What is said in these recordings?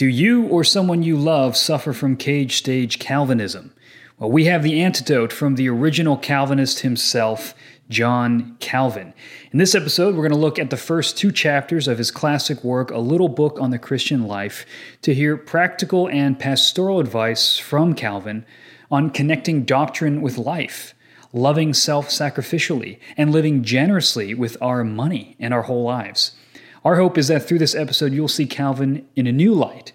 Do you or someone you love suffer from cage stage Calvinism? Well, we have the antidote from the original Calvinist himself, John Calvin. In this episode, we're going to look at the first two chapters of his classic work, A Little Book on the Christian Life, to hear practical and pastoral advice from Calvin on connecting doctrine with life, loving self sacrificially, and living generously with our money and our whole lives. Our hope is that through this episode, you'll see Calvin in a new light.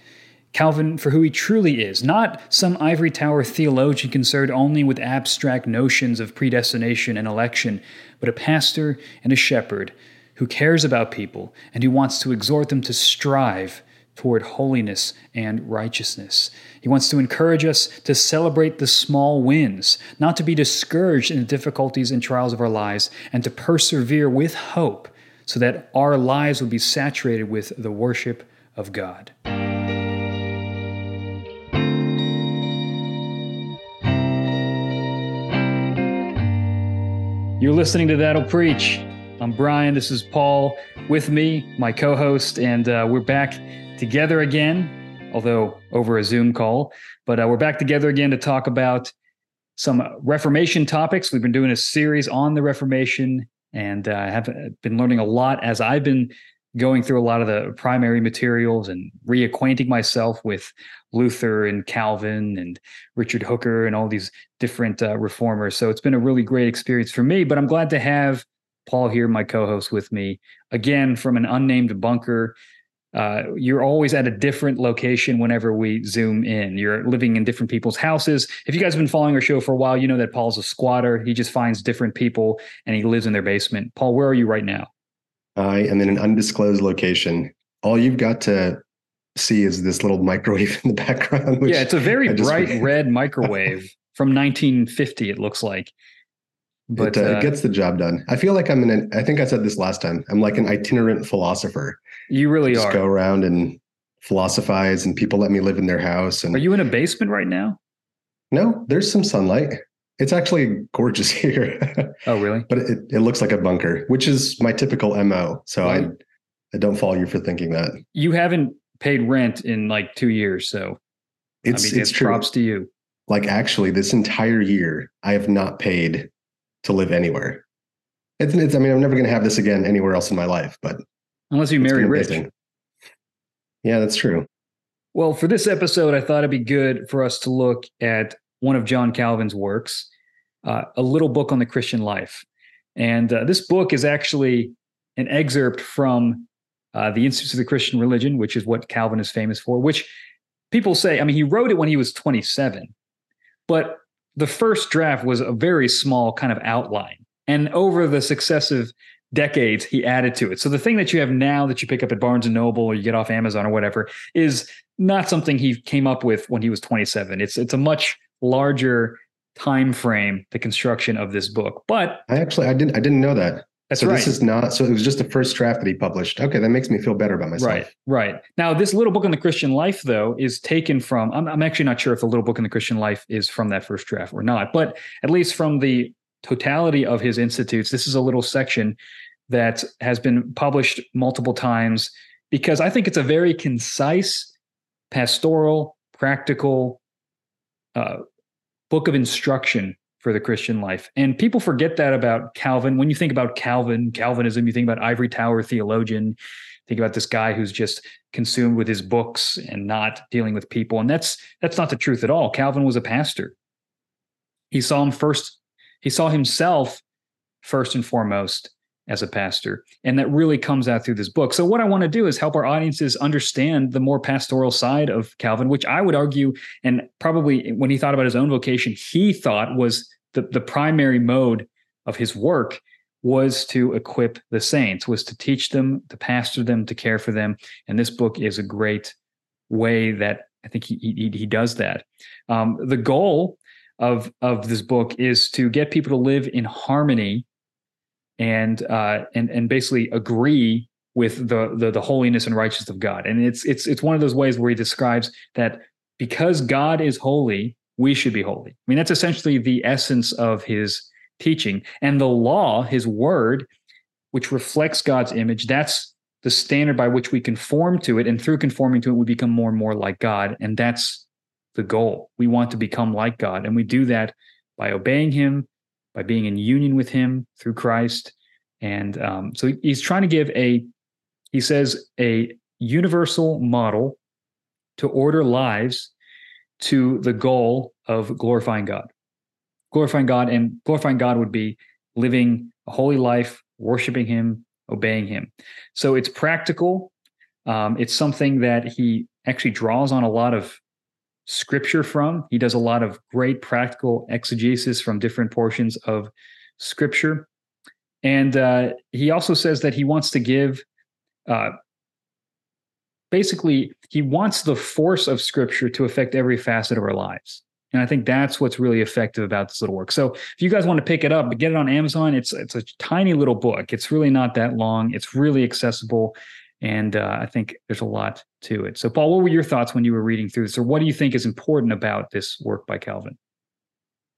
Calvin for who he truly is, not some ivory tower theologian concerned only with abstract notions of predestination and election, but a pastor and a shepherd who cares about people and who wants to exhort them to strive toward holiness and righteousness. He wants to encourage us to celebrate the small wins, not to be discouraged in the difficulties and trials of our lives, and to persevere with hope so that our lives would be saturated with the worship of God. You're listening to That'll Preach. I'm Brian. This is Paul with me, my co host, and uh, we're back together again, although over a Zoom call. But uh, we're back together again to talk about some Reformation topics. We've been doing a series on the Reformation and uh, have been learning a lot as I've been going through a lot of the primary materials and reacquainting myself with Luther and Calvin and Richard Hooker and all these different uh, reformers. So it's been a really great experience for me. But I'm glad to have Paul here, my co-host, with me again from an unnamed bunker uh, you're always at a different location whenever we zoom in. You're living in different people's houses. If you guys have been following our show for a while, you know that Paul's a squatter. He just finds different people and he lives in their basement. Paul, where are you right now? I am in an undisclosed location. All you've got to see is this little microwave in the background. Yeah, it's a very bright red microwave from 1950, it looks like. But it, uh, uh, it, gets the job done. I feel like I'm in an, I think I said this last time. I'm like an itinerant philosopher. You really Just are. go around and philosophize and people let me live in their house. And are you in a basement right now? No, there's some sunlight. It's actually gorgeous here. oh, really? but it, it looks like a bunker, which is my typical MO. So right. I I don't follow you for thinking that. You haven't paid rent in like two years, so it's I mean, it's, it's true. props to you. Like actually, this entire year, I have not paid to live anywhere. It's, it's I mean, I'm never going to have this again anywhere else in my life, but unless you marry rich. Yeah, that's true. Well, for this episode, I thought it'd be good for us to look at one of John Calvin's works, uh, a little book on the Christian life. And uh, this book is actually an excerpt from uh, the Institutes of the Christian Religion, which is what Calvin is famous for, which people say, I mean, he wrote it when he was 27, but the first draft was a very small kind of outline. And over the successive decades, he added to it. So the thing that you have now that you pick up at Barnes and Noble or you get off Amazon or whatever is not something he came up with when he was 27. It's it's a much larger time frame, the construction of this book. But I actually I didn't I didn't know that. That's so right. This is not so. It was just the first draft that he published. Okay, that makes me feel better about myself. Right, right. Now, this little book on the Christian life, though, is taken from. I'm, I'm actually not sure if the little book on the Christian life is from that first draft or not, but at least from the totality of his institutes, this is a little section that has been published multiple times because I think it's a very concise, pastoral, practical uh, book of instruction for the Christian life. And people forget that about Calvin. When you think about Calvin, Calvinism, you think about ivory tower theologian, think about this guy who's just consumed with his books and not dealing with people. And that's that's not the truth at all. Calvin was a pastor. He saw him first, he saw himself first and foremost as a pastor. And that really comes out through this book. So, what I want to do is help our audiences understand the more pastoral side of Calvin, which I would argue, and probably when he thought about his own vocation, he thought was the, the primary mode of his work was to equip the saints, was to teach them, to pastor them, to care for them. And this book is a great way that I think he he, he does that. Um, the goal of of this book is to get people to live in harmony and uh, and and basically agree with the, the the holiness and righteousness of God. And it's it's it's one of those ways where he describes that because God is holy, we should be holy. I mean, that's essentially the essence of his teaching. And the law, his word, which reflects God's image, that's the standard by which we conform to it. And through conforming to it, we become more and more like God. And that's the goal. We want to become like God. And we do that by obeying Him, by being in union with Him through Christ. And um, so he's trying to give a, he says, a universal model to order lives to the goal of glorifying God. Glorifying God, and glorifying God would be living a holy life, worshiping Him, obeying Him. So it's practical. Um, it's something that he actually draws on a lot of scripture from. He does a lot of great practical exegesis from different portions of scripture. And uh, he also says that he wants to give, uh, basically, he wants the force of scripture to affect every facet of our lives. And I think that's what's really effective about this little work. So if you guys want to pick it up, get it on Amazon. It's it's a tiny little book. It's really not that long. It's really accessible, and uh, I think there's a lot to it. So Paul, what were your thoughts when you were reading through this, or what do you think is important about this work by Calvin?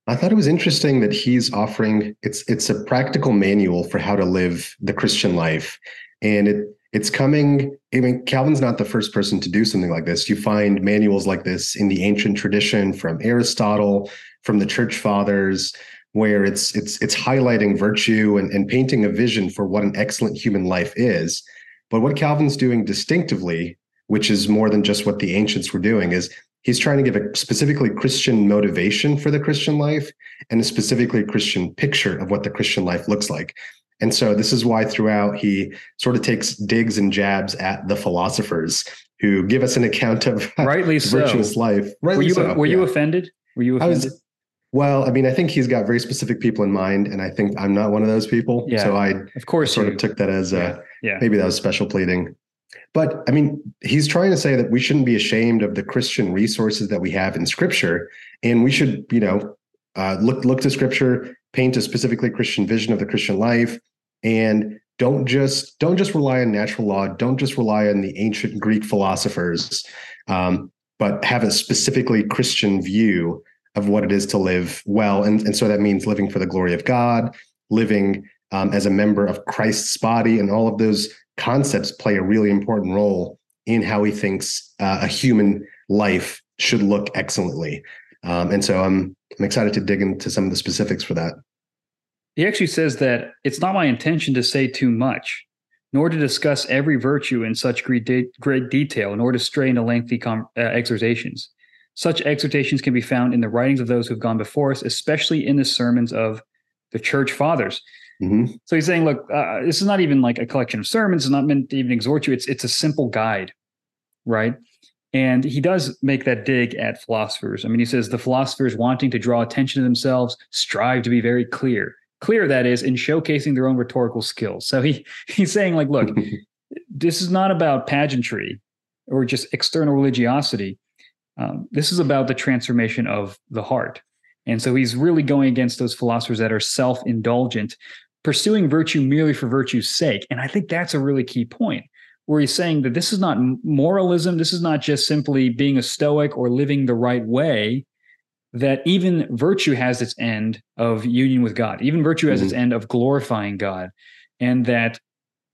I thought it was interesting that he's offering it's it's a practical manual for how to live the Christian life, and it it's coming. I mean, Calvin's not the first person to do something like this. You find manuals like this in the ancient tradition from Aristotle, from the church fathers, where it's it's it's highlighting virtue and, and painting a vision for what an excellent human life is. But what Calvin's doing distinctively, which is more than just what the ancients were doing, is he's trying to give a specifically Christian motivation for the Christian life and a specifically Christian picture of what the Christian life looks like. And so this is why throughout he sort of takes digs and jabs at the philosophers who give us an account of rightly virtuous so. life. Rightly were you so, were yeah. you offended? Were you offended? Was, well, I mean, I think he's got very specific people in mind, and I think I'm not one of those people. Yeah, so I of course sort you. of took that as yeah. yeah. maybe that was special pleading. But I mean, he's trying to say that we shouldn't be ashamed of the Christian resources that we have in Scripture, and we should, you know, uh, look look to Scripture, paint a specifically Christian vision of the Christian life, and don't just don't just rely on natural law. Don't just rely on the ancient greek philosophers um, but have a specifically christian view of what it is to live well. And, and so that means living for the glory of god living um, as a member of christ's body. And all of those concepts play a really important role in how he thinks uh, a human life should look excellently. Um, and so I'm, I'm excited to dig into some of the specifics for that he actually says that it's not my intention to say too much, nor to discuss every virtue in such great, de- great detail, nor to stray into lengthy com- uh, exhortations. Such exhortations can be found in the writings of those who've gone before us, especially in the sermons of the church fathers. Mm-hmm. So he's saying, look, uh, this is not even like a collection of sermons. It's not meant to even exhort you. It's it's a simple guide, right? And he does make that dig at philosophers. I mean, he says the philosophers wanting to draw attention to themselves strive to be very clear, clear that is in showcasing their own rhetorical skills. So he he's saying like, look, this is not about pageantry or just external religiosity. Um, this is about the transformation of the heart. And so he's really going against those philosophers that are self-indulgent, pursuing virtue merely for virtue's sake. And I think that's a really key point where he's saying that this is not moralism. This is not just simply being a stoic or living the right way that even virtue has its end of union with God. Even virtue has mm-hmm. its end of glorifying God. And that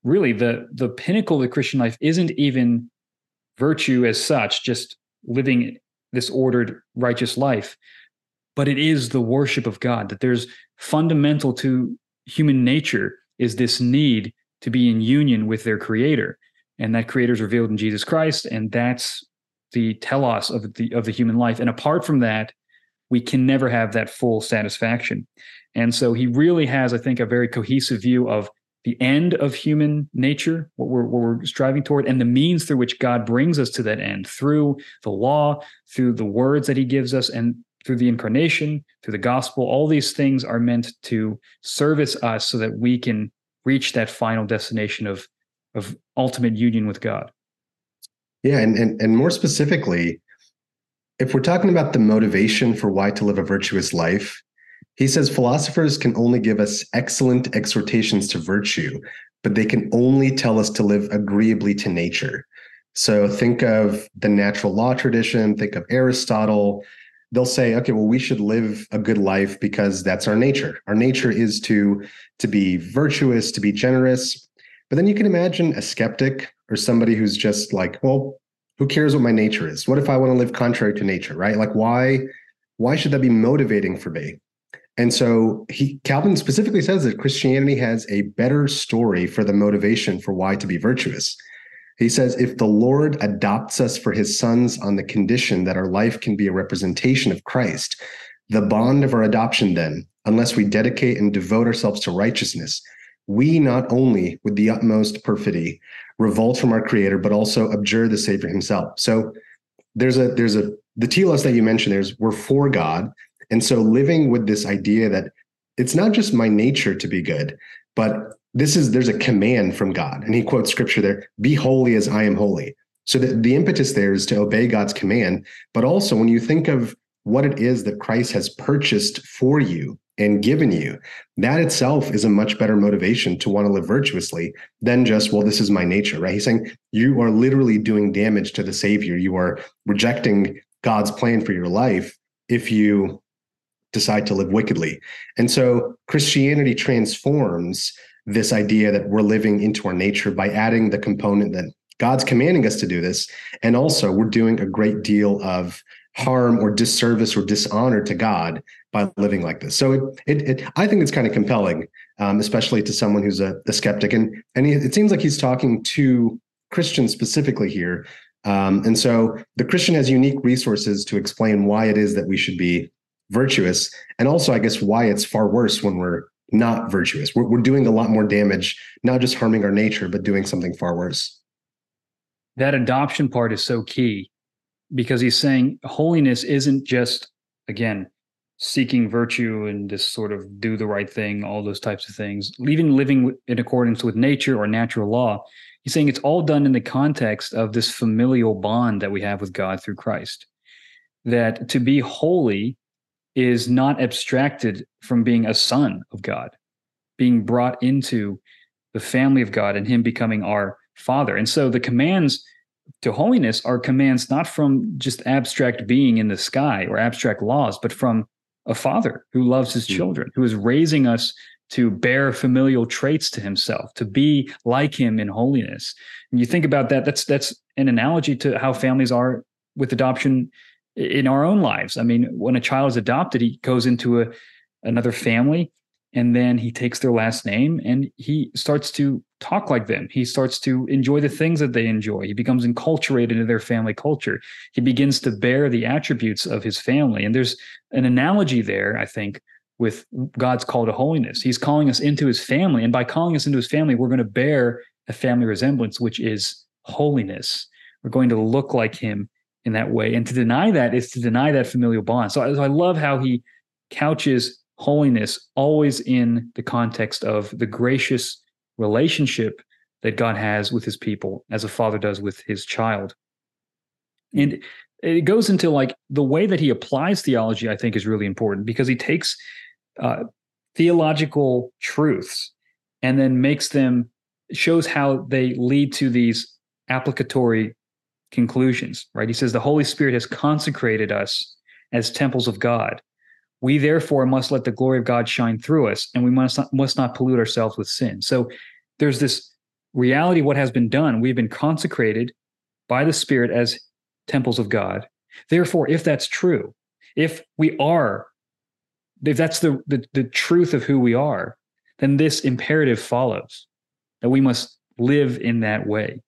really the the pinnacle of the Christian life isn't even virtue as such, just living this ordered righteous life, but it is the worship of God. That there's fundamental to human nature is this need to be in union with their creator. And that creator is revealed in Jesus Christ. And that's the telos of the of the human life. And apart from that, we can never have that full satisfaction. And so he really has, I think, a very cohesive view of the end of human nature, what we're, what we're striving toward, and the means through which God brings us to that end through the law, through the words that he gives us, and through the incarnation, through the gospel. All these things are meant to service us so that we can reach that final destination of, of ultimate union with God. Yeah, and, and and more specifically, if we're talking about the motivation for why to live a virtuous life, he says philosophers can only give us excellent exhortations to virtue, but they can only tell us to live agreeably to nature. So think of the natural law tradition, think of Aristotle. They'll say, okay, well, we should live a good life because that's our nature. Our nature is to, to be virtuous, to be generous. But then you can imagine a skeptic or somebody who's just like, well, who cares what my nature is? What if I want to live contrary to nature, right? Like why why should that be motivating for me? And so he Calvin specifically says that Christianity has a better story for the motivation for why to be virtuous. He says, if the Lord adopts us for his sons on the condition that our life can be a representation of Christ, the bond of our adoption, then, unless we dedicate and devote ourselves to righteousness, we not only with the utmost perfidy revolt from our creator, but also abjure the Savior himself. So there's a there's a the telos that you mentioned, there's we're for God. And so living with this idea that it's not just my nature to be good, but this is there's a command from God. And he quotes scripture there, be holy as I am holy. So the, the impetus there is to obey God's command. But also when you think of what it is that Christ has purchased for you and given you, that itself is a much better motivation to want to live virtuously than just, well, this is my nature, right? He's saying you are literally doing damage to the Savior. You are rejecting God's plan for your life if you decide to live wickedly. And so Christianity transforms this idea that we're living into our nature by adding the component that God's commanding us to do this. And also, we're doing a great deal of harm or disservice or dishonor to God by living like this. So it, it, it I think it's kind of compelling, um, especially to someone who's a, a skeptic. And and he, it seems like he's talking to Christians specifically here. Um, and so the Christian has unique resources to explain why it is that we should be virtuous, and also, I guess, why it's far worse when we're not virtuous. We're, we're doing a lot more damage, not just harming our nature, but doing something far worse. That adoption part is so key because he's saying holiness isn't just, again, seeking virtue and just sort of do the right thing, all those types of things, even living in accordance with nature or natural law. He's saying it's all done in the context of this familial bond that we have with God through Christ. That to be holy is not abstracted from being a son of God, being brought into the family of God and Him becoming our Father. And so the commands to holiness are commands not from just abstract being in the sky or abstract laws, but from a father who loves his hmm. children, who is raising us to bear familial traits to himself, to be like him in holiness. And you think about that, that's that's an analogy to how families are with adoption in our own lives. I mean, when a child is adopted, he goes into a another family and then he takes their last name and he starts to talk like them. He starts to enjoy the things that they enjoy. He becomes enculturated into their family culture. He begins to bear the attributes of his family. And there's an analogy there, I think, with God's call to holiness. He's calling us into his family. And by calling us into his family, we're going to bear a family resemblance, which is holiness. We're going to look like him in that way. And to deny that is to deny that familial bond. So so I love how he couches holiness always in the context of the gracious relationship that God has with his people as a father does with his child. And it goes into like the way that he applies theology, I think, is really important because he takes uh, theological truths and then makes them, shows how they lead to these applicatory conclusions, right? He says the Holy Spirit has consecrated us as temples of God. We therefore must let the glory of God shine through us, and we must not, must not pollute ourselves with sin. So there's this reality what has been done. We've been consecrated by the Spirit as temples of God. Therefore, if that's true, if we are, if that's the, the, the truth of who we are, then this imperative follows that we must live in that way,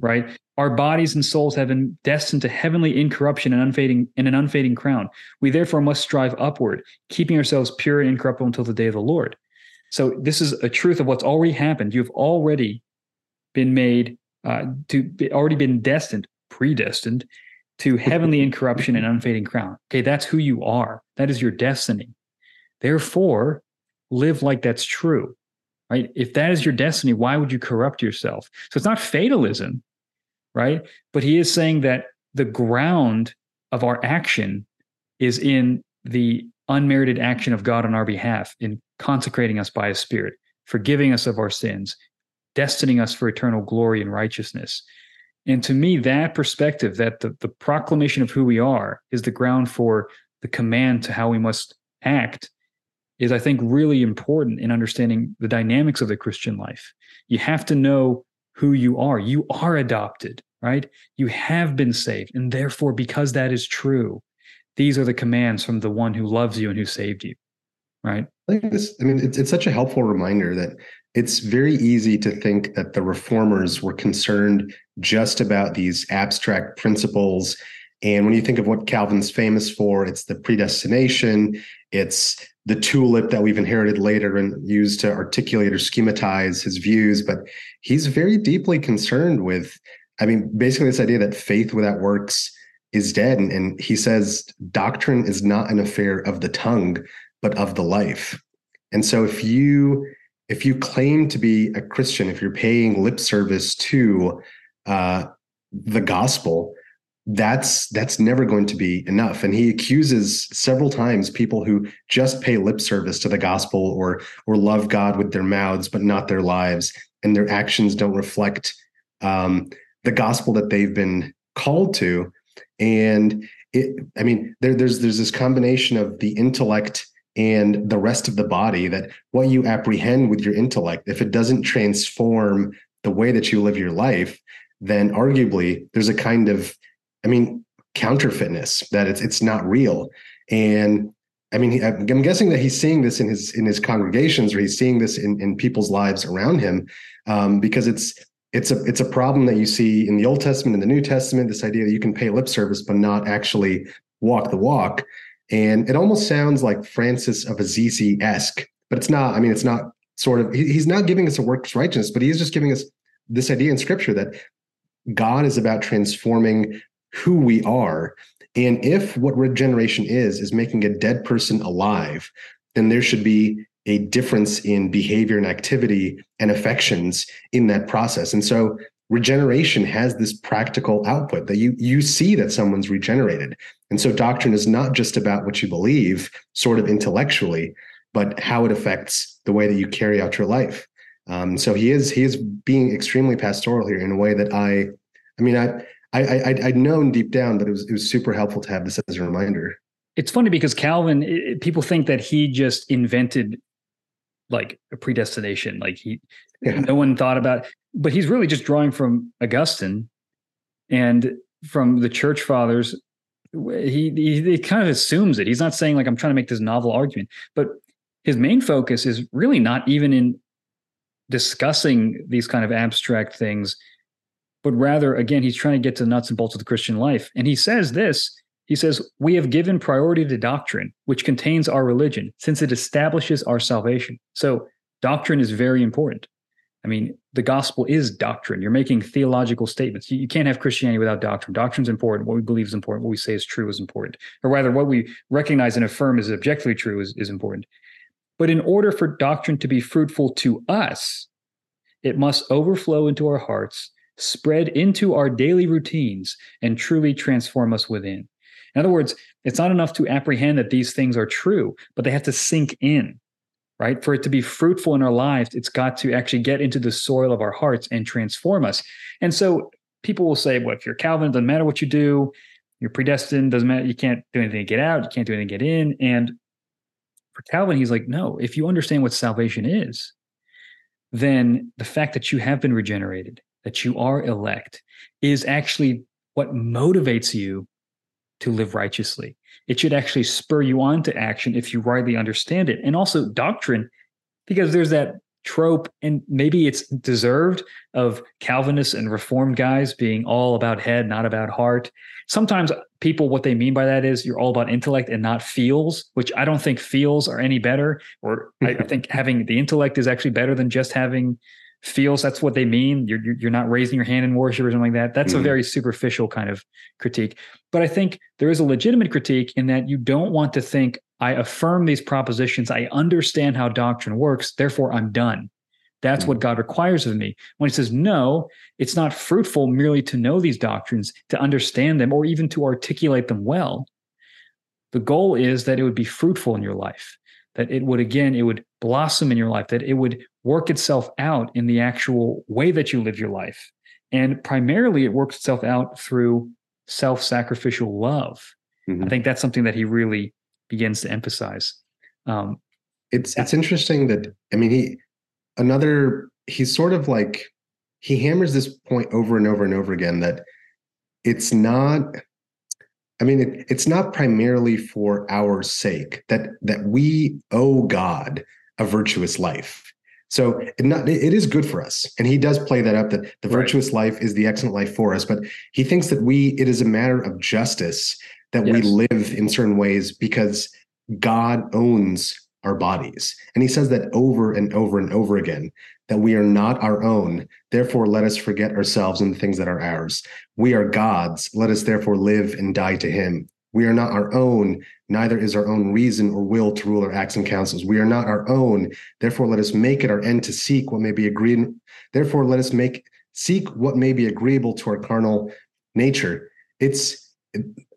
right? Our bodies and souls have been destined to heavenly incorruption and unfading in an unfading crown. We therefore must strive upward, keeping ourselves pure and incorruptible until the day of the Lord. So this is a truth of what's already happened. You've already been made uh, to be, already been destined, predestined to heavenly incorruption and unfading crown. Okay, that's who you are. That is your destiny. Therefore, live like that's true. Right? If that is your destiny, why would you corrupt yourself? So it's not fatalism right? But he is saying that the ground of our action is in the unmerited action of God on our behalf, in consecrating us by his spirit, forgiving us of our sins, destining us for eternal glory and righteousness. And to me, that perspective, that the, the proclamation of who we are is the ground for the command to how we must act, is, I think, really important in understanding the dynamics of the Christian life. You have to know who you are. You are adopted, right? You have been saved. And therefore, because that is true, these are the commands from the one who loves you and who saved you, right? I think this, I mean, it's, it's such a helpful reminder that it's very easy to think that the reformers were concerned just about these abstract principles. And when you think of what Calvin's famous for, it's the predestination, it's the tulip that we've inherited later and used to articulate or schematize his views. But he's very deeply concerned with, I mean, basically this idea that faith without works is dead. And, and he says doctrine is not an affair of the tongue, but of the life. And so if you if you claim to be a Christian, if you're paying lip service to uh, the gospel, that's that's never going to be enough. And he accuses several times people who just pay lip service to the gospel or or love God with their mouths but not their lives, and their actions don't reflect um, the gospel that they've been called to. And it, I mean, there, there's there's this combination of the intellect and the rest of the body that what you apprehend with your intellect, if it doesn't transform the way that you live your life, then arguably there's a kind of, I mean, counterfeitness that it's it's not real. And I mean, I'm guessing that he's seeing this in his in his congregations, or he's seeing this in in people's lives around him, um, because it's it's a it's a problem that you see in the Old Testament and the New Testament. This idea that you can pay lip service but not actually walk the walk. And it almost sounds like Francis of Assisi esque, but it's not. I mean, it's not sort of, he, he's not giving us a works righteousness, but he is just giving us this idea in scripture that God is about transforming who we are. And if what regeneration is, is making a dead person alive, then there should be a difference in behavior and activity and affections in that process. And so regeneration has this practical output that you you see that someone's regenerated and so doctrine is not just about what you believe sort of intellectually but how it affects the way that you carry out your life um, so he is he is being extremely pastoral here in a way that i i mean i i, I i'd known deep down but it was it was super helpful to have this as a reminder it's funny because calvin it, people think that he just invented like a predestination like he yeah. no one thought about but he's really just drawing from Augustine and from the church fathers. He, he, he kind of assumes it. He's not saying like I'm trying to make this novel argument, but his main focus is really not even in discussing these kind of abstract things, but rather again he's trying to get to the nuts and bolts of the Christian life. And he says this. He says, We have given priority to doctrine, which contains our religion, since it establishes our salvation. So, doctrine is very important. I mean, the gospel is doctrine. You're making theological statements. You, can't have Christianity without doctrine. Doctrine's important. What we believe is important. What we say is true is important. Or rather, what we recognize and affirm is objectively true is, is important. But in order for doctrine to be fruitful to us, it must overflow into our hearts, spread into our daily routines, and truly transform us within. In other words, it's not enough to apprehend that these things are true, but they have to sink in right? For it to be fruitful in our lives, it's got to actually get into the soil of our hearts and transform us. And so people will say, well, if you're Calvin, it doesn't matter what you do, you're predestined, doesn't matter, you can't do anything to get out, you can't do anything to get in. And for Calvin, he's like, no, if you understand what salvation is, then the fact that you have been regenerated, that you are elect, is actually what motivates you to live righteously. It should actually spur you on to action if you rightly understand it. And also doctrine, because there's that trope, and maybe it's deserved of Calvinists and Reformed guys being all about head, not about heart. Sometimes people, what they mean by that is you're all about intellect and not feels, which I don't think feels are any better. Or I, I think having the intellect is actually better than just having feels that's what they mean. You're you're not raising your hand in worship or something like that. That's mm. a very superficial kind of critique. But I think there is a legitimate critique in that you don't want to think I affirm these propositions. I understand how doctrine works. Therefore, I'm done. That's mm. what God requires of me. When he says no, it's not fruitful merely to know these doctrines, to understand them, or even to articulate them well. The goal is that it would be fruitful in your life that it would again it would blossom in your life that it would work itself out in the actual way that you live your life. And primarily it works itself out through self-sacrificial love. Mm-hmm. i think that's something that he really begins to emphasize. Um, it's it's interesting that I mean he another he's sort of like he hammers this point over and over and over again that it's not I mean it, it's not primarily for our sake that that we owe God a virtuous life. So it, not, it is good for us, and he does play that up that the right. virtuous life is the excellent life for us. But he thinks that we it is a matter of justice that yes. we live in certain ways because God owns our bodies. And he says that over and over and over again that we are not our own. Therefore, let us forget ourselves and the things that are ours. We are God's. Let us therefore live and die to him. We are not our own, neither is our own reason or will to rule our acts and counsels. We are not our own. Therefore, let us make it our end to seek what may be agreed. Therefore, let us make seek what may be agreeable to our carnal nature. It's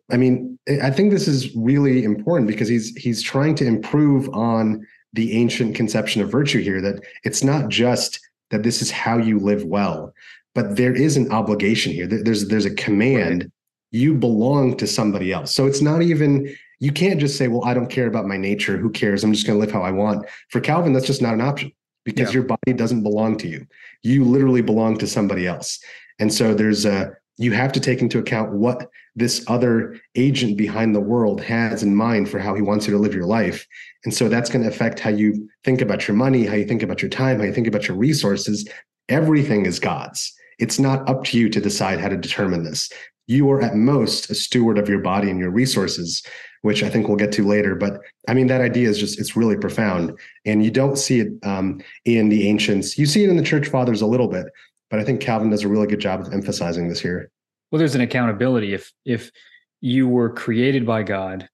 I mean, I think this is really important because he's he's trying to improve on the ancient conception of virtue here that it's not just that this is how you live well, but there is an obligation here. There's there's a command. Right. You belong to somebody else. So it's not even you can't just say, "Well, I don't care about my nature. Who cares? I'm just going to live how I want." For Calvin, that's just not an option because yeah. your body doesn't belong to you. You literally belong to somebody else. And so there's a you have to take into account what this other agent behind the world has in mind for how he wants you to live your life. And so that's going to affect how you think about your money, how you think about your time, how you think about your resources. Everything is God's. It's not up to you to decide how to determine this. You are at most a steward of your body and your resources, which I think we'll get to later. But I mean, that idea is just, it's really profound. And you don't see it um, in the ancients. You see it in the church fathers a little bit, but I think Calvin does a really good job of emphasizing this here. Well, there's an accountability. If if you were created by God,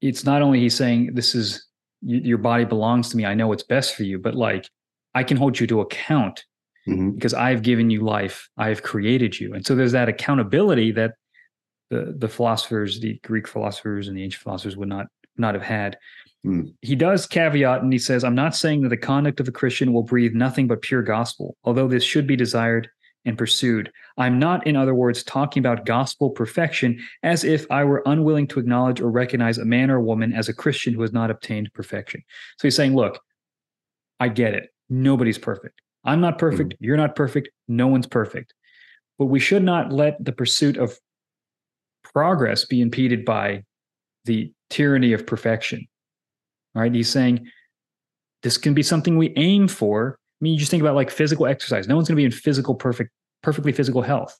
it's not only he's saying this is your body belongs to me. I know what's best for you, but like I can hold you to account mm-hmm. because I've given you life. I have created you, and so there's that accountability that the the philosophers, the Greek philosophers and the ancient philosophers would not not have had. Mm. He does caveat and he says, I'm not saying that the conduct of a Christian will breathe nothing but pure gospel, although this should be desired and pursued. I'm not, in other words, talking about gospel perfection as if I were unwilling to acknowledge or recognize a man or a woman as a Christian who has not obtained perfection. So he's saying, look, I get it. Nobody's perfect. I'm not perfect. Mm-hmm. You're not perfect. No one's perfect. But we should not let the pursuit of progress be impeded by the tyranny of perfection. Right. He's saying this can be something we aim for. I mean, you just think about like physical exercise. No one's going to be in physical, perfect, perfectly physical health.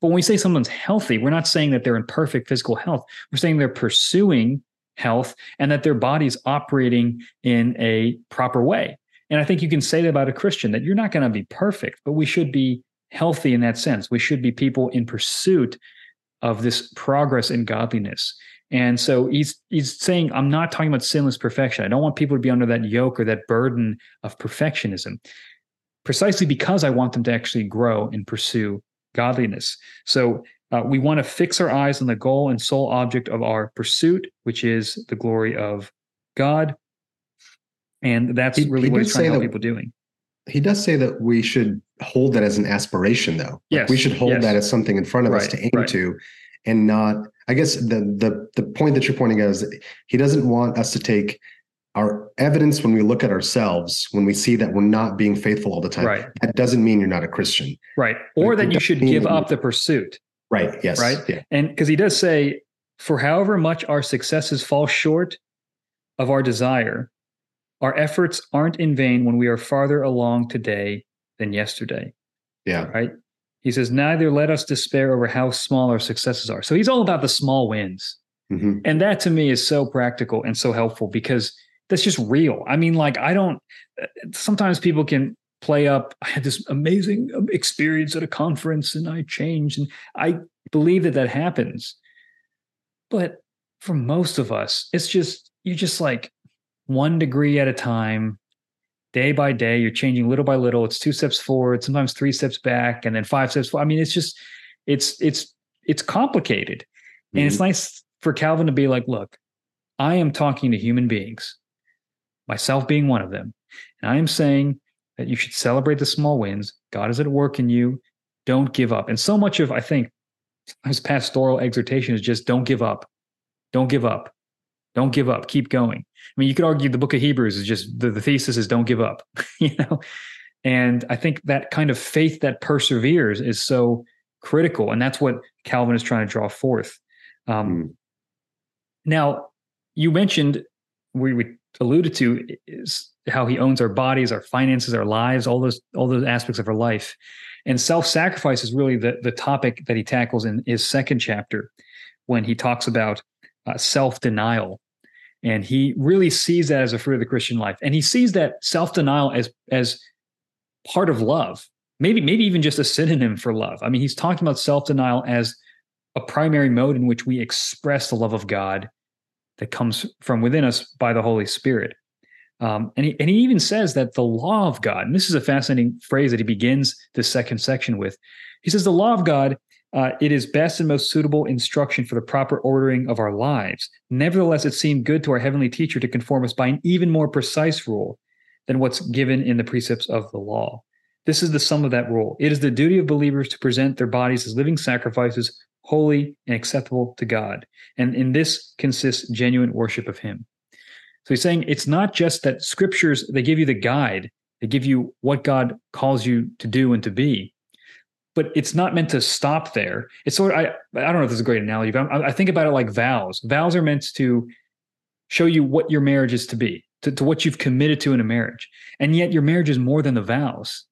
But when we say someone's healthy, we're not saying that they're in perfect physical health. We're saying they're pursuing health and that their body's operating in a proper way. And I think you can say that about a Christian that you're not going to be perfect, but we should be healthy in that sense. We should be people in pursuit of this progress in godliness. And so he's he's saying, I'm not talking about sinless perfection. I don't want people to be under that yoke or that burden of perfectionism, precisely because I want them to actually grow and pursue godliness. So uh, we want to fix our eyes on the goal and sole object of our pursuit, which is the glory of God. And that's he, really he what he's trying to help that, people doing. He does say that we should hold that as an aspiration, though. Yes, like we should hold yes. that as something in front of right, us to aim right. to and not i guess the the the point that you're pointing out is that he doesn't want us to take our evidence when we look at ourselves when we see that we're not being faithful all the time. Right. That doesn't mean you're not a christian. Right. Or that you should give up the pursuit. Right yes right? yeah. and because he does say for however much our successes fall short of our desire our efforts aren't in vain when we are farther along today than yesterday. Yeah. Right he says, Neither let us despair over how small our successes are. So he's all about the small wins. Mm-hmm. And that to me is so practical and so helpful because that's just real. I mean, like, I don't, sometimes people can play up, I had this amazing um, experience at a conference and I changed. And I believe that that happens. But for most of us, it's just, you just like one degree at a time, day by day you're changing little by little it's two steps forward sometimes three steps back and then five steps forward. i mean it's just it's it's it's complicated mm-hmm. and it's mm-hmm. nice for calvin to be like look i am talking to human beings myself being one of them and i am saying that you should celebrate the small wins god is at work in you don't give up and so much of i think his pastoral exhortation is just don't give up don't give up Don't give up. Keep going. I mean, you could argue the book of Hebrews is just the, the thesis is don't give up, you know? And I think that kind of faith that perseveres is so critical. And that's what Calvin is trying to draw forth. Um, mm. Now, you mentioned, we, we alluded to, is how he owns our bodies, our finances, our lives, all those all those aspects of our life. And self-sacrifice is really the, the topic that he tackles in his second chapter when he talks about uh, self-denial. And he really sees that as a fruit of the Christian life. And he sees that self-denial as as part of love. Maybe, maybe even just a synonym for love. I mean, he's talking about self-denial as a primary mode in which we express the love of God that comes from within us by the Holy Spirit. Um, and, he, and he even says that the law of God, and this is a fascinating phrase that he begins this second section with. He says, The law of God, uh, it is best and most suitable instruction for the proper ordering of our lives. Nevertheless, it seemed good to our heavenly teacher to conform us by an even more precise rule than what's given in the precepts of the law. This is the sum of that rule. It is the duty of believers to present their bodies as living sacrifices, holy and acceptable to God. And in this consists genuine worship of Him. So he's saying it's not just that scriptures, they give you the guide, they give you what God calls you to do and to be. But it's not meant to stop there. It's sort of, I, I don't know if this is a great analogy, but I, I think about it like vows. Vows are meant to show you what your marriage is to be, to, to what you've committed to in a marriage. And yet your marriage is more than the vows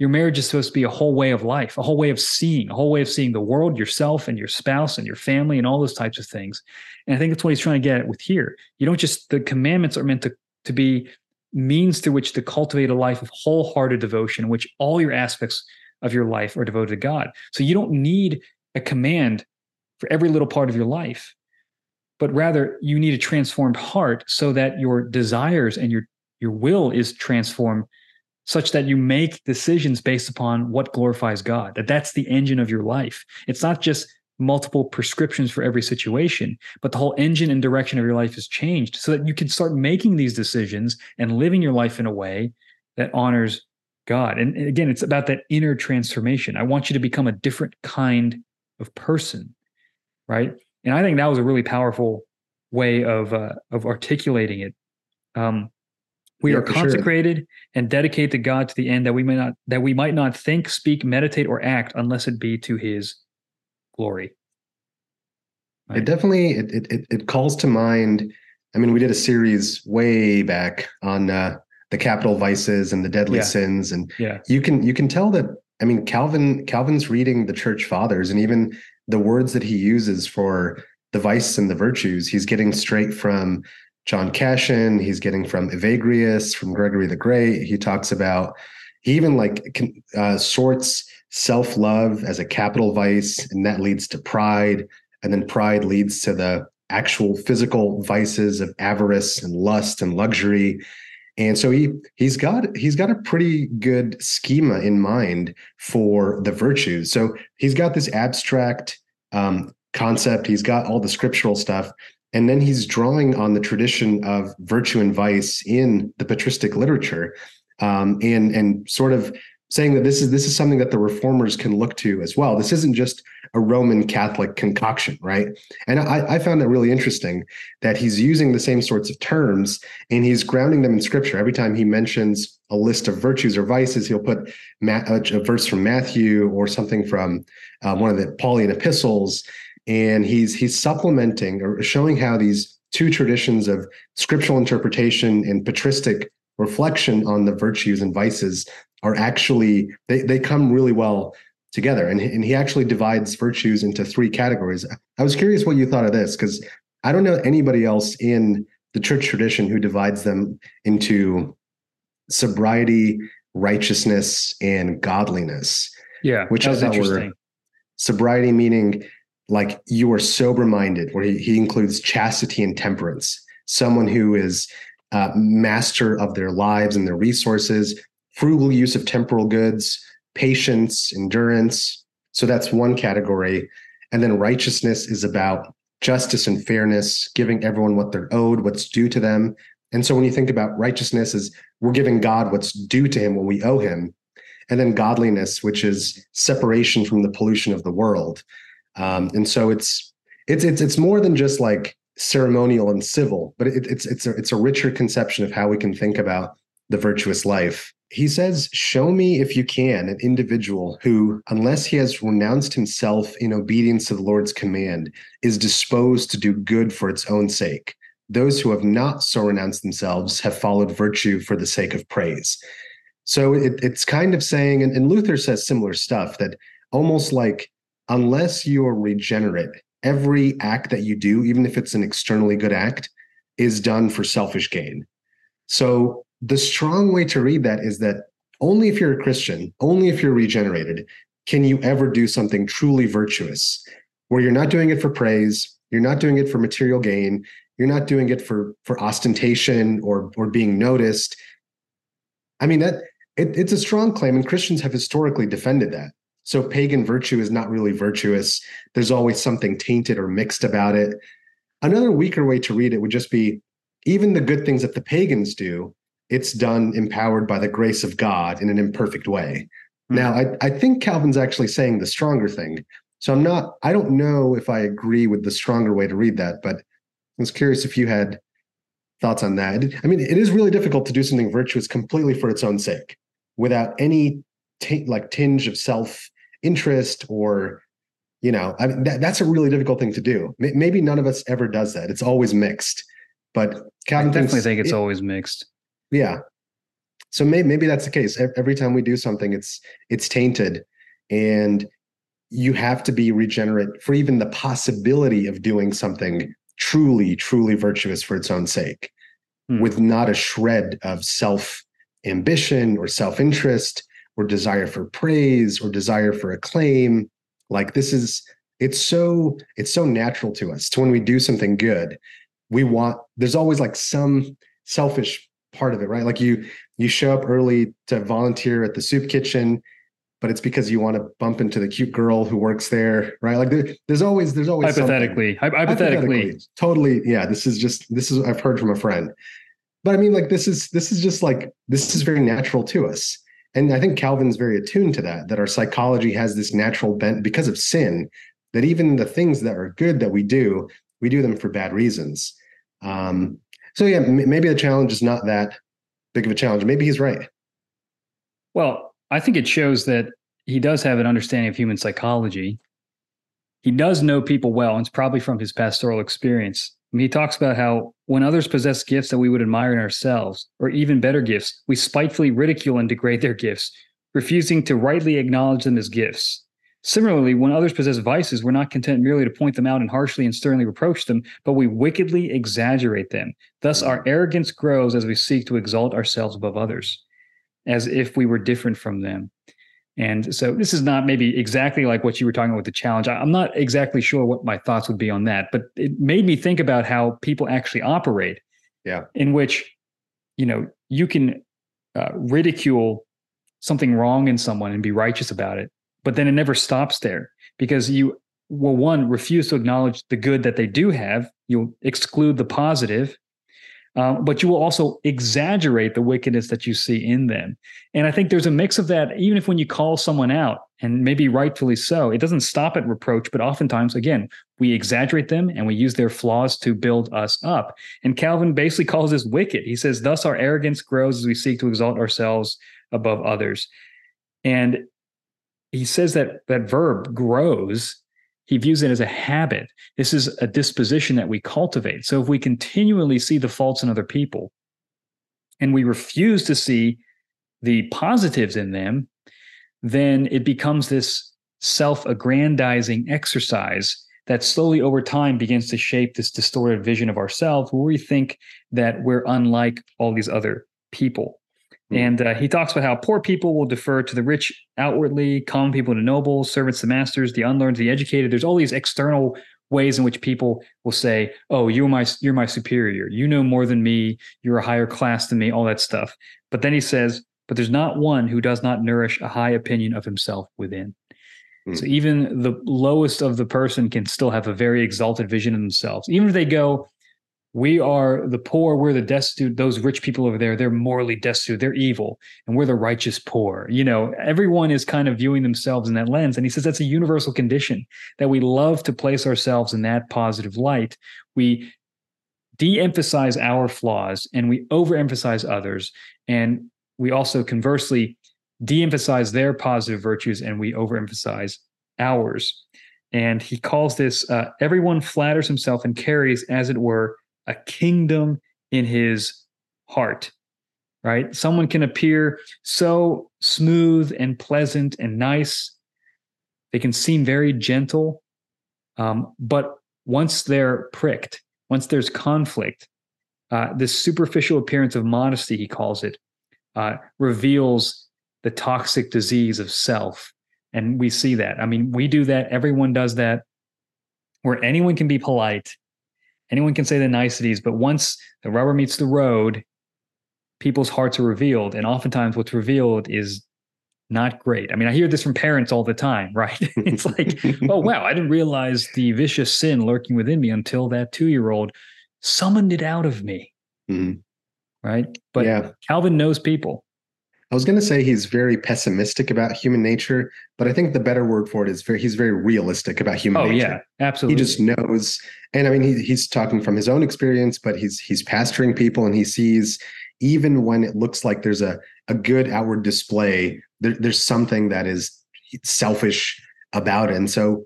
your marriage is supposed to be a whole way of life, a whole way of seeing, a whole way of seeing the world, yourself and your spouse and your family and all those types of things. And I think that's what he's trying to get at with here. You don't just the commandments are meant to to be means through which to cultivate a life of wholehearted devotion, in which all your aspects of your life are devoted to God. So you don't need a command for every little part of your life, but rather you need a transformed heart so that your desires and your your will is transformed such that you make decisions based upon what glorifies God. That that's the engine of your life. It's not just multiple prescriptions for every situation, but the whole engine and direction of your life is changed so that you can start making these decisions and living your life in a way that honors God. And, and again, it's about that inner transformation. I want you to become a different kind of person, right? And I think that was a really powerful way of uh, of articulating it. Um, we yeah, are consecrated sure. and dedicated to God to the end that we may not that we might not think, speak, meditate, or act unless it be to His glory. Right? It definitely it, it it calls to mind. I mean, we did a series way back on uh, the capital vices and the deadly yeah. sins, and yeah. you can you can tell that. I mean, Calvin Calvin's reading the church fathers, and even the words that he uses for the vice and the virtues, he's getting straight from John Cassian. He's getting from Evagrius, from Gregory the Great. He talks about he even like uh, sorts self love as a capital vice, and that leads to pride, and then pride leads to the actual physical vices of avarice and lust and luxury. And so he he's got he's got a pretty good schema in mind for the virtues. So he's got this abstract um, concept. He's got all the scriptural stuff, and then he's drawing on the tradition of virtue and vice in the patristic literature, um, and and sort of saying that this is this is something that the reformers can look to as well. This isn't just a Roman Catholic concoction, right? And I, I found that really interesting that he's using the same sorts of terms and he's grounding them in Scripture. Every time he mentions a list of virtues or vices, he'll put a, verse from Matthew or something from uh, one of the Pauline epistles and he's he's supplementing or showing how these two traditions of scriptural interpretation and patristic reflection on the virtues and vices are actually they, they come really well together. And, and he actually divides virtues into three categories. I was curious what you thought of this because i don't know anybody else in the church tradition who divides them into sobriety righteousness and godliness yeah which is interesting. sobriety meaning like you are sober minded, where he, he includes chastity and temperance, someone who is uh, master of their lives and their resources, frugal use of temporal goods, patience, endurance. So that's one category. And then righteousness is about justice and fairness, giving everyone what they're owed, what's due to them. And so when you think about righteousness is we're giving God what's due to him, what we owe him. And then godliness, which is separation from the pollution of the world. Um, and so it's it's it's it's more than just like ceremonial and civil, but it, it's it's a, it's a richer conception of how we can think about the virtuous life. He says, Show me if you can an individual who, unless he has renounced himself in obedience to the Lord's command, is disposed to do good for its own sake. Those who have not so renounced themselves have followed virtue for the sake of praise. So it, it's kind of saying, and, and Luther says similar stuff that almost like, unless you are regenerate, every act that you do, even if it's an externally good act, is done for selfish gain. So the strong way to read that is that only if you're a Christian, only if you're regenerated, can you ever do something truly virtuous where you're not doing it for praise, you're not doing it for material gain, you're not doing it for for ostentation or or being noticed. I mean that it, it's a strong claim, and Christians have historically defended that. So pagan virtue is not really virtuous. There's always something tainted or mixed about it. Another weaker way to read it would just be even the good things that the pagans do it's done empowered by the grace of God in an imperfect way. Mm-hmm. Now, I, I think Calvin's actually saying the stronger thing. So I'm not, I don't know if I agree with the stronger way to read that, but I was curious if you had thoughts on that. I mean, it is really difficult to do something virtuous completely for its own sake without any t- like tinge of self interest or you know I mean, that, that's a really difficult thing to do maybe none of us ever does that it's always mixed but Calvin I definitely think it's it, always mixed yeah. So maybe maybe that's the case. Every time we do something, it's it's tainted, and you have to be regenerate for even the possibility of doing something truly, truly virtuous for its own sake, hmm. with not a shred of self ambition or self interest or desire for praise or desire for acclaim. Like this is it's so it's so natural to us. To when we do something good, we want there's always like some selfish part of it, right? Like you you show up early to volunteer at the soup kitchen, but it's because you want to bump into the cute girl who works there, right? Like there, there's always there's always hypothetically, hypothetically, hypothetically, totally, yeah. This is just this is I've heard from a friend, but I mean, like this is this is just like this is very natural to us, and I think Calvin's very attuned to that. That our psychology has this natural bent because of sin. That even the things that are good that we do, we do them for bad reasons. Um, so yeah, maybe the challenge is not that big of a challenge. Maybe he's right. Well, I think it shows that he does have an understanding of human psychology. He does know people well, and it's probably from his pastoral experience. I mean, he talks about how when others possess gifts that we would admire in ourselves, or even better gifts, we spitefully ridicule and degrade their gifts, refusing to rightly acknowledge them as gifts. Similarly, when others possess vices, we're not content merely to point them out and harshly and sternly reproach them, but we wickedly exaggerate them. Thus, our arrogance grows as we seek to exalt ourselves above others, as if we were different from them. And so, this is not maybe exactly like what you were talking about with the challenge. I'm not exactly sure what my thoughts would be on that, but it made me think about how people actually operate. Yeah. In which, you know, you can uh, ridicule something wrong in someone and be righteous about it but then it never stops there because you will one refuse to acknowledge the good that they do have. You'll exclude the positive um, but you will also exaggerate the wickedness that you see in them. And i think there's a mix of that. Even if when you call someone out and maybe rightfully so it doesn't stop at reproach but oftentimes again we exaggerate them and we use their flaws to build us up. And calvin basically calls this wicked. He says thus our arrogance grows as we seek to exalt ourselves above others. And he says that that verb grows he views it as a habit this is a disposition that we cultivate so if we continually see the faults in other people and we refuse to see the positives in them then it becomes this self-aggrandizing exercise that slowly over time begins to shape this distorted vision of ourselves where we think that we're unlike all these other people. And uh, he talks about how poor people will defer to the rich outwardly, common people to nobles, servants to masters, the unlearned to the educated. There's all these external ways in which people will say, "Oh, you're my you're my superior. You know more than me. You're a higher class than me." All that stuff. But then he says, "But there's not one who does not nourish a high opinion of himself within." Hmm. So even the lowest of the person can still have a very exalted vision of themselves, even if they go, we are the poor we're the destitute those rich people over there they're morally destitute they're evil and we're the righteous poor. You know everyone is kind of viewing themselves in that lens and he says that's a universal condition that we love to place ourselves in that positive light. We de-emphasize our flaws and we overemphasize others and we also conversely de-emphasize their positive virtues and we overemphasize ours. And he calls this uh, everyone flatters himself and carries as it were a kingdom in his heart right someone can appear so smooth and pleasant and nice they can seem very gentle um, but once they're pricked once there's conflict, uh, this superficial appearance of modesty, he calls it, uh, reveals the toxic disease of self. And we see that. I mean, we do that. Everyone does that, where anyone can be polite, anyone can say the niceties, but once the rubber meets the road, people's hearts are revealed. And oftentimes, what's revealed is not great. I mean, I hear this from parents all the time, right? it's like, oh, wow, I didn't realize the vicious sin lurking within me until that two year old summoned it out of me. Mm-hmm. Right. But yeah. Calvin knows people. I was going to say he's very pessimistic about human nature, but I think the better word for it is very, he's very realistic about human oh, nature. yeah, absolutely. He just knows. And I mean, he, he's talking from his own experience, but he's, he's pastoring people and he sees even when it looks like there's a, a good outward display there, there's something that is selfish about it. And so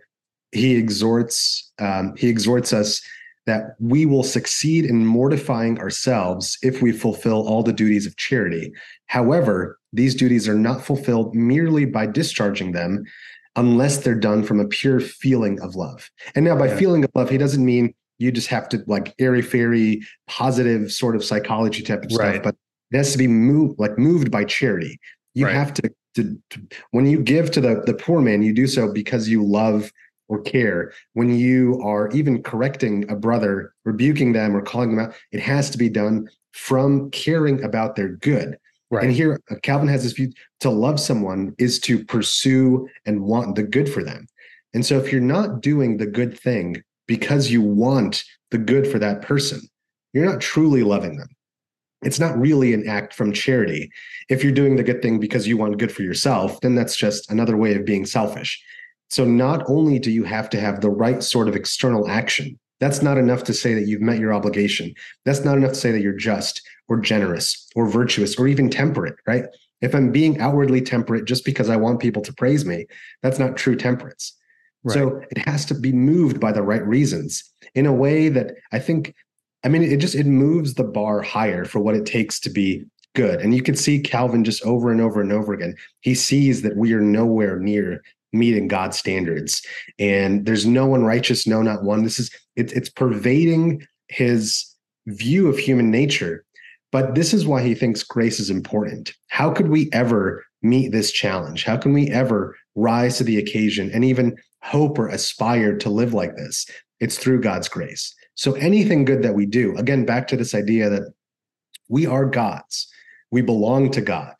he exhorts um, he exhorts us that we will succeed in mortifying ourselves if we fulfill all the duties of charity. However, these duties are not fulfilled merely by discharging them unless they're done from a pure feeling of love. And now by yeah. feeling of love, he doesn't mean you just have to like airy fairy positive sort of psychology type of right. stuff, but it has to be moved like moved by charity. You right. have to to, to, when you give to the the poor man, you do so because you love or care. When you are even correcting a brother, rebuking them or calling them out, it has to be done from caring about their good. Right. And here uh, Calvin has this view to love someone is to pursue and want the good for them. And so if you're not doing the good thing because you want the good for that person, you're not truly loving them it's not really an act from charity. If you're doing the good thing because you want good for yourself, then that's just another way of being selfish. So not only do you have to have the right sort of external action, that's not enough to say that you've met your obligation. That's not enough to say that you're just or generous or virtuous or even temperate, right? If I'm being outwardly temperate just because I want people to praise me, that's not true temperance. Right. So it has to be moved by the right reasons in a way that I think I mean, it just it moves the bar higher for what it takes to be good. And you can see Calvin just over and over and over again. He sees that we are nowhere near meeting God's standards, and there's no one righteous, no, not one. This is it, it's pervading his view of human nature. But this is why he thinks grace is important. How could we ever meet this challenge? How can we ever rise to the occasion and even hope or aspire to live like this? It's through God's grace. So anything good that we do, again, back to this idea that we are God's, we belong to God.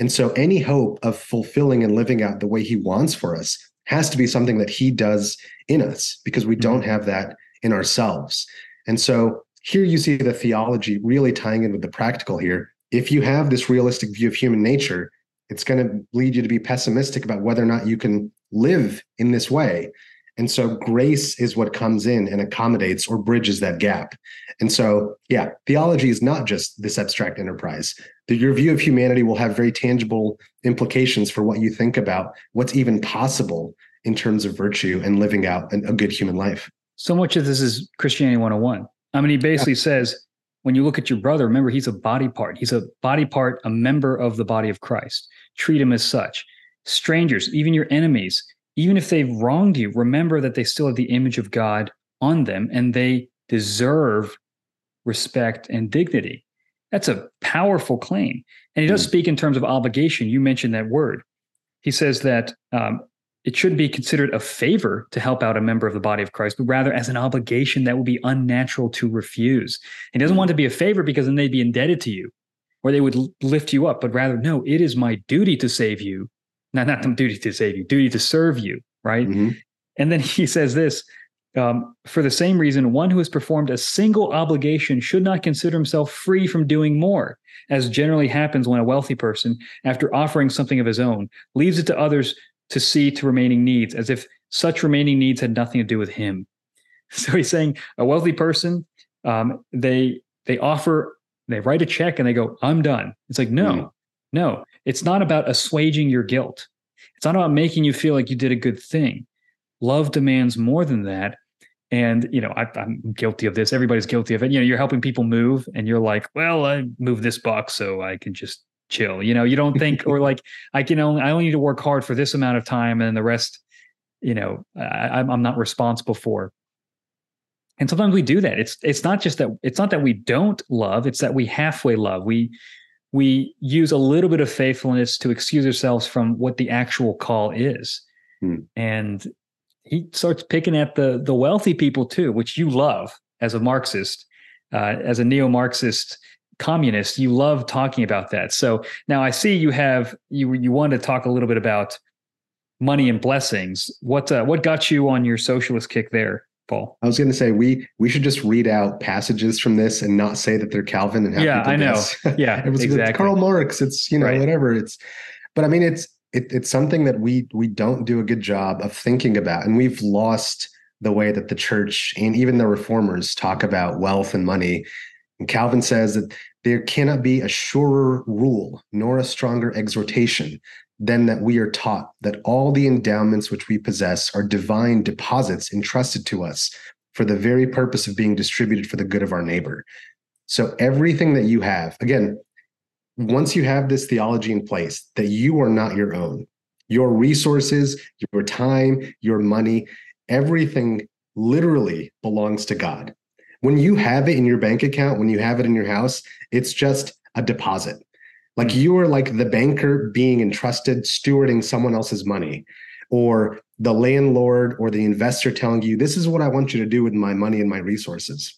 And so any hope of fulfilling and living out the way he wants for us has to be something that he does in us because we don't mm-hmm. have that in ourselves. And so here you see the theology really tying in with the practical here. If you have this realistic view of human nature, it's going to lead you to be pessimistic about whether or not you can live in this way. And so grace is what comes in and accommodates or bridges that gap. And so, yeah, theology is not just this abstract enterprise. Your view of humanity will have very tangible implications for what you think about what's even possible in terms of virtue and living out a good human life. So much of this is Christianity 101. I mean, he basically yeah. says, when you look at your brother, remember he's a body part. He's a body part, a member of the body of Christ. Treat him as such. Strangers, even your enemies, even if they've wronged you, remember that they still have the image of God on them and they deserve respect and dignity. That's a powerful claim. And he does hmm. speak in terms of obligation. You mentioned that word. He says that um, it should be considered a favor to help out a member of the body of Christ, but rather as an obligation that would be unnatural to refuse. He doesn't want to be a favor because then they'd be indebted to you or they would lift you up, but rather, no, it is my duty to save you not not duty to save you, duty to serve you, right? Mm-hmm. And then he says this um, for the same reason, one who has performed a single obligation should not consider himself free from doing more, as generally happens when a wealthy person, after offering something of his own, leaves it to others to see to remaining needs, as if such remaining needs had nothing to do with him. So he's saying a wealthy person um, they they offer they write a check and they go, I'm done. It's like, no, mm. no, it's not about assuaging your guilt. It's not about making you feel like you did a good thing. Love demands more than that. And you know, I, am guilty of this. Everybody's guilty of it. You know, you're helping people move, and you're like, "Well, I move this box so I can just chill." You know, you don't think, or like, I can only, I only need to work hard for this amount of time, and the rest, you know, I, I'm not responsible for. And sometimes we do that. It's it's not just that it's not that we don't love, it's that we halfway love. We we use a little bit of faithfulness to excuse ourselves from what the actual call is. Hmm. And he starts picking at the the wealthy people too, which you love as a Marxist, uh, as a neo-Marxist communist. You love talking about that. So now I see you have you you want to talk a little bit about money and blessings. What uh, what got you on your socialist kick there? Paul. I was going to say we we should just read out passages from this and not say that they're Calvin and have yeah, I know. Yeah, it was exactly. Karl Marx. It's you know right. whatever. It's, but I mean it's it, it's something that we we don't do a good job of thinking about, and we've lost the way that the church and even the reformers talk about wealth and money. And Calvin says that there cannot be a surer rule nor a stronger exhortation than that we are taught that all the endowments which we possess are divine deposits entrusted to us for the very purpose of being distributed for the good of our neighbor. So everything that you have, again, Mm-hmm. once you have this theology in place that you are not your own, your resources, your time, your money, everything literally belongs to God. When you have it in your bank account, when you have it in your house, it's just a deposit. Like mm-hmm. you are like the banker being entrusted stewarding someone else's money, or the landlord or the investor telling you, this is what I want you to do with my money and my resources.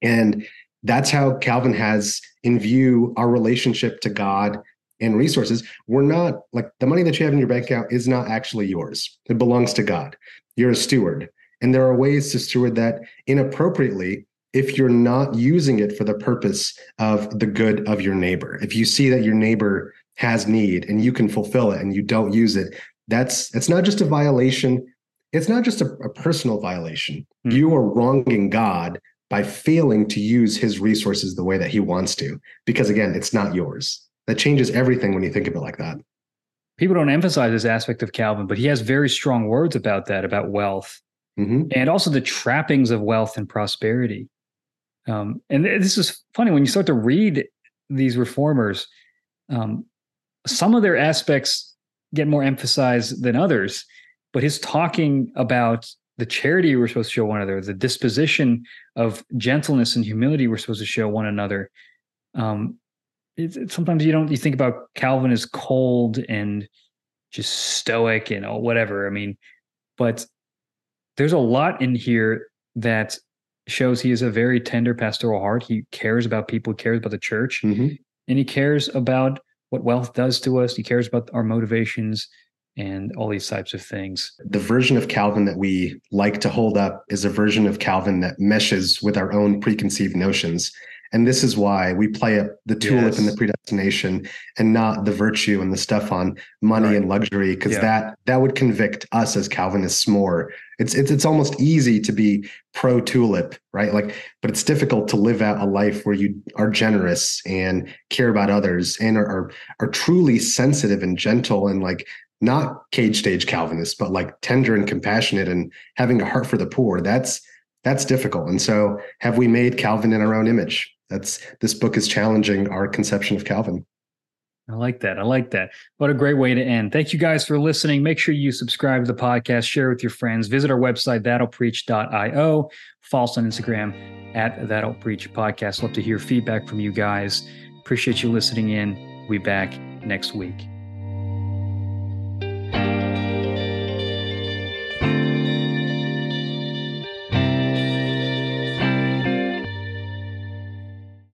And that's how Calvin has in view our relationship to God and resources. We're not like the money that you have in your bank account is not actually yours, it belongs to God. You're a steward. And there are ways to steward that inappropriately if you're not using it for the purpose of the good of your neighbor. If you see that your neighbor has need and you can fulfill it and you don't use it, that's it's not just a violation. It's not just a, a personal violation. Mm. You are wronging God by failing to use his resources the way that he wants to, because again, it's not yours. That changes everything when you think of it like that. People don't emphasize this aspect of Calvin, but he has very strong words about that, about wealth, mm-hmm. and also the trappings of wealth and prosperity. Um, and this is funny when you start to read these reformers, um, some of their aspects get more emphasized than others, but his talking about the charity we're supposed to show one another, the disposition of gentleness and humility we're supposed to show one another. Um, it, it, sometimes you don't you think about Calvin as cold and just stoic and whatever. I mean, but there's a lot in here that shows he has a very tender pastoral heart. He cares about people, he cares about the church, mm-hmm. and he cares about what wealth does to us. He cares about our motivations and all these types of things. The version of Calvin that we like to hold up is a version of Calvin that meshes with our own preconceived notions. And this is why we play up the tulip yes. and the predestination and not the virtue and the stuff on money right. and luxury, because yeah. that that would convict us as Calvinists more. It's it's it's almost easy to be pro tulip, right? Like, but it's difficult to live out a life where you are generous and care about others and are are, are truly sensitive and gentle and like not cage stage Calvinists, but like tender and compassionate and having a heart for the poor. That's that's difficult. And so have we made Calvin in our own image? that's this book is challenging our conception of Calvin. I like that. I like that. What a great way to end. Thank you guys for listening. Make sure you subscribe to the podcast, share with your friends, visit our website, that'll follow us on Instagram at that'll preach podcast. Love to hear feedback from you guys. Appreciate you listening in. We'll be back next week.